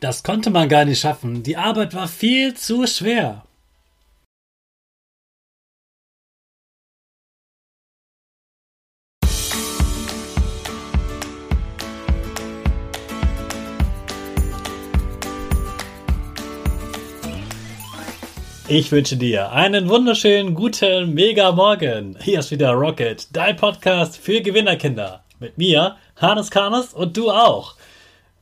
Das konnte man gar nicht schaffen. Die Arbeit war viel zu schwer. Ich wünsche dir einen wunderschönen guten Mega Morgen. Hier ist wieder Rocket, dein Podcast für Gewinnerkinder. Mit mir, Hannes Karnes und du auch.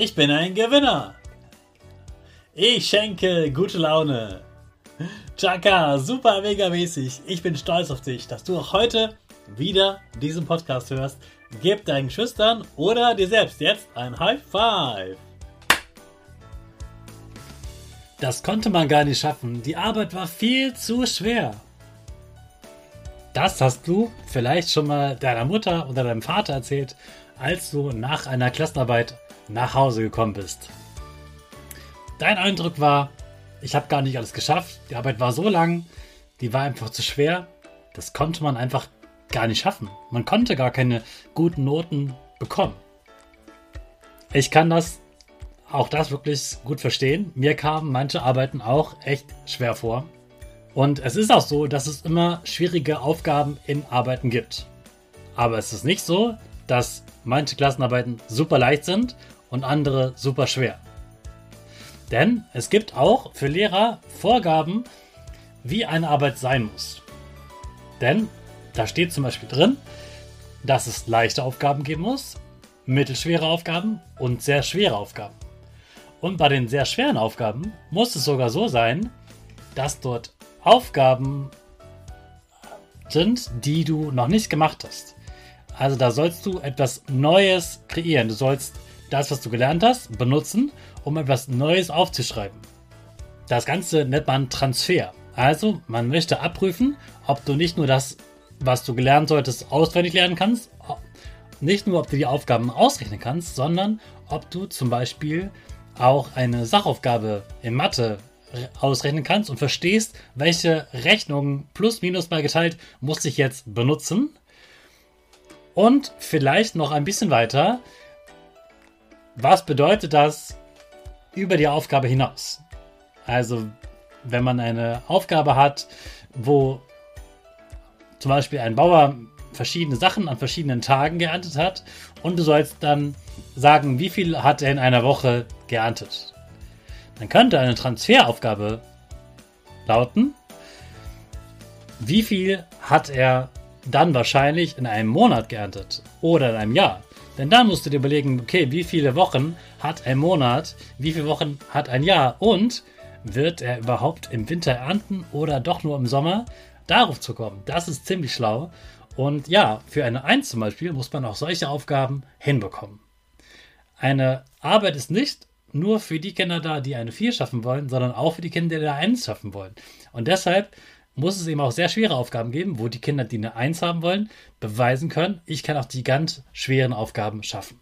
Ich bin ein Gewinner. Ich schenke gute Laune. Chaka, super mega mäßig. Ich bin stolz auf dich, dass du auch heute wieder diesen Podcast hörst. Gib deinen Schüchtern oder dir selbst jetzt ein High Five. Das konnte man gar nicht schaffen. Die Arbeit war viel zu schwer. Das hast du vielleicht schon mal deiner Mutter oder deinem Vater erzählt, als du nach einer Klassenarbeit nach Hause gekommen bist. Dein Eindruck war, ich habe gar nicht alles geschafft. Die Arbeit war so lang, die war einfach zu schwer. Das konnte man einfach gar nicht schaffen. Man konnte gar keine guten Noten bekommen. Ich kann das, auch das wirklich gut verstehen. Mir kamen manche Arbeiten auch echt schwer vor. Und es ist auch so, dass es immer schwierige Aufgaben in Arbeiten gibt. Aber es ist nicht so, dass manche Klassenarbeiten super leicht sind und andere super schwer. Denn es gibt auch für Lehrer Vorgaben, wie eine Arbeit sein muss. Denn da steht zum Beispiel drin, dass es leichte Aufgaben geben muss, mittelschwere Aufgaben und sehr schwere Aufgaben. Und bei den sehr schweren Aufgaben muss es sogar so sein, dass dort Aufgaben sind, die du noch nicht gemacht hast. Also da sollst du etwas Neues kreieren. Du sollst das, was du gelernt hast, benutzen, um etwas Neues aufzuschreiben. Das Ganze nennt man Transfer. Also, man möchte abprüfen, ob du nicht nur das, was du gelernt solltest, auswendig lernen kannst, nicht nur, ob du die Aufgaben ausrechnen kannst, sondern ob du zum Beispiel auch eine Sachaufgabe in Mathe ausrechnen kannst und verstehst, welche Rechnungen plus minus mal geteilt muss ich jetzt benutzen. Und vielleicht noch ein bisschen weiter, was bedeutet das über die Aufgabe hinaus? Also, wenn man eine Aufgabe hat, wo zum Beispiel ein Bauer verschiedene Sachen an verschiedenen Tagen geerntet hat und du sollst dann sagen, wie viel hat er in einer Woche geerntet. Dann könnte eine Transferaufgabe lauten, wie viel hat er dann wahrscheinlich in einem Monat geerntet oder in einem Jahr. Denn dann musst du dir überlegen, okay, wie viele Wochen hat ein Monat, wie viele Wochen hat ein Jahr und wird er überhaupt im Winter ernten oder doch nur im Sommer? Darauf zu kommen, das ist ziemlich schlau. Und ja, für eine Eins zum Beispiel muss man auch solche Aufgaben hinbekommen. Eine Arbeit ist nicht nur für die Kinder da, die eine 4 schaffen wollen, sondern auch für die Kinder, die eine 1 schaffen wollen. Und deshalb muss es eben auch sehr schwere Aufgaben geben, wo die Kinder, die eine 1 haben wollen, beweisen können, ich kann auch die ganz schweren Aufgaben schaffen.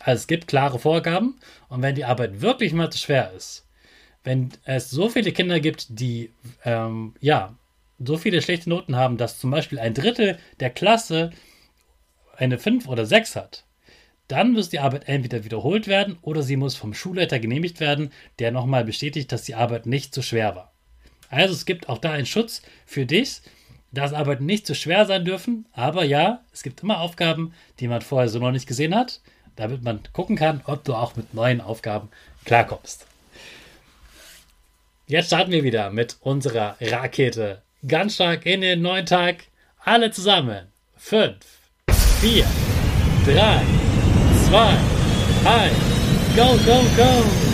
Also es gibt klare Vorgaben und wenn die Arbeit wirklich mal zu schwer ist, wenn es so viele Kinder gibt, die ähm, ja so viele schlechte Noten haben, dass zum Beispiel ein Drittel der Klasse eine 5 oder 6 hat, dann muss die Arbeit entweder wiederholt werden oder sie muss vom Schulleiter genehmigt werden, der nochmal bestätigt, dass die Arbeit nicht zu schwer war. Also es gibt auch da einen Schutz für dich, dass Arbeiten nicht zu schwer sein dürfen, aber ja, es gibt immer Aufgaben, die man vorher so noch nicht gesehen hat, damit man gucken kann, ob du auch mit neuen Aufgaben klarkommst. Jetzt starten wir wieder mit unserer Rakete. Ganz stark in den neuen Tag. Alle zusammen. 5, 4, 3, 2, 1. Go, go, go!